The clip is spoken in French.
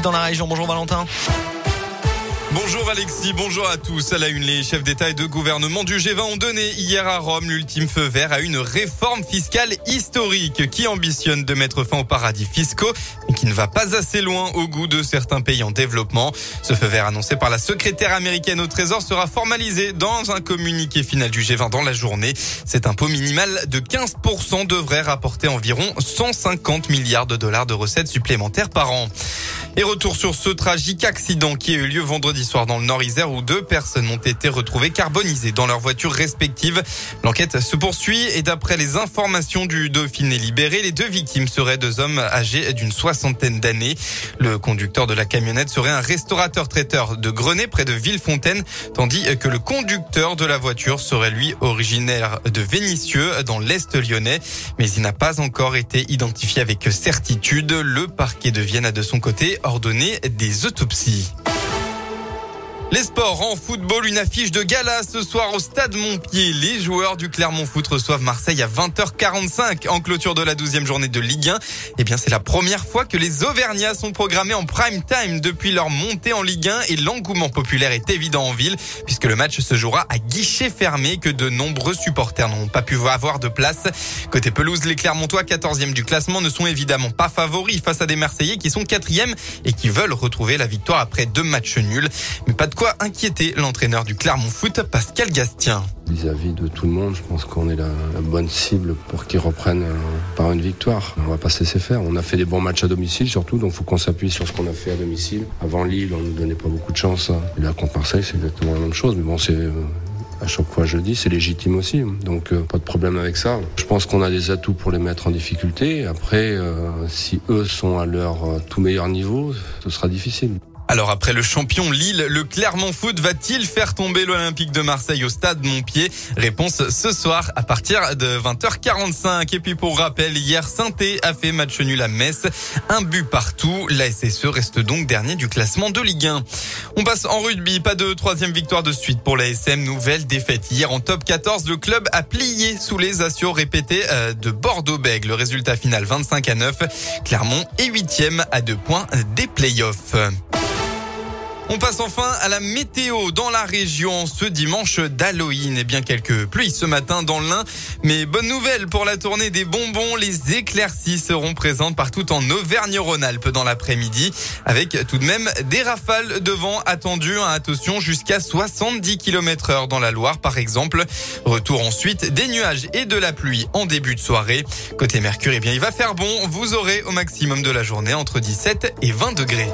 dans la région. Bonjour Valentin. Bonjour Alexis, bonjour à tous. À la une, les chefs d'État et de gouvernement du G20 ont donné hier à Rome l'ultime feu vert à une réforme fiscale historique qui ambitionne de mettre fin aux paradis fiscaux et qui ne va pas assez loin au goût de certains pays en développement. Ce feu vert annoncé par la secrétaire américaine au Trésor sera formalisé dans un communiqué final du G20 dans la journée. Cet impôt minimal de 15% devrait rapporter environ 150 milliards de dollars de recettes supplémentaires par an. Et retour sur ce tragique accident qui a eu lieu vendredi soir dans le Nord-Isère où deux personnes ont été retrouvées carbonisées dans leurs voitures respectives. L'enquête se poursuit et d'après les informations du Dauphiné libéré, les deux victimes seraient deux hommes âgés d'une soixantaine d'années. Le conducteur de la camionnette serait un restaurateur-traiteur de Grenay près de Villefontaine, tandis que le conducteur de la voiture serait lui originaire de Vénissieux dans l'Est lyonnais. Mais il n'a pas encore été identifié avec certitude. Le parquet de Vienne a de son côté ordonné des autopsies. Les sports en football, une affiche de gala ce soir au stade Montpied. Les joueurs du Clermont Foot reçoivent Marseille à 20h45 en clôture de la 12e journée de Ligue 1. Eh bien, c'est la première fois que les Auvergnats sont programmés en prime time depuis leur montée en Ligue 1 et l'engouement populaire est évident en ville puisque le match se jouera à guichet fermé que de nombreux supporters n'ont pas pu avoir de place. Côté pelouse, les Clermontois 14e du classement ne sont évidemment pas favoris face à des Marseillais qui sont 4e et qui veulent retrouver la victoire après deux matchs nuls. Mais pas de quoi inquiéter l'entraîneur du Clermont Foot, Pascal Gastien. Vis-à-vis de tout le monde, je pense qu'on est la, bonne cible pour qu'ils reprennent euh, par une victoire. On va pas se laisser faire. On a fait des bons matchs à domicile surtout, donc faut qu'on s'appuie sur ce qu'on a fait à domicile. Avant Lille, on ne donnait pas beaucoup de chance. Et là, contre Marseille, c'est exactement la même chose. Mais bon, c'est euh, à chaque fois je dis, c'est légitime aussi. Donc euh, pas de problème avec ça. Je pense qu'on a des atouts pour les mettre en difficulté. Après, si eux sont à leur tout meilleur niveau, ce sera difficile. Alors après le champion Lille, le Clermont Foot va-t-il faire tomber l'Olympique de Marseille au stade Montpied? Réponse ce soir à partir de 20h45. Et puis pour rappel, hier saint a fait match nul à Metz, un but partout. La SSE reste donc dernier du classement de Ligue 1. On passe en rugby, pas de troisième victoire de suite pour la SM. Nouvelle défaite hier en top 14. Le club a plié sous les assauts répétés euh, de Bordeaux-Bègles. Le résultat final 25 à 9. Clermont est huitième à deux points des playoffs. On passe enfin à la météo dans la région ce dimanche d'Halloween. Et eh bien quelques pluies ce matin dans l'Ain. Mais bonne nouvelle pour la tournée des bonbons. Les éclaircies seront présentes partout en Auvergne-Rhône-Alpes dans l'après-midi. Avec tout de même des rafales de vent attendues. Hein, attention jusqu'à 70 km heure dans la Loire par exemple. Retour ensuite des nuages et de la pluie en début de soirée. Côté Mercure, eh bien il va faire bon. Vous aurez au maximum de la journée entre 17 et 20 degrés.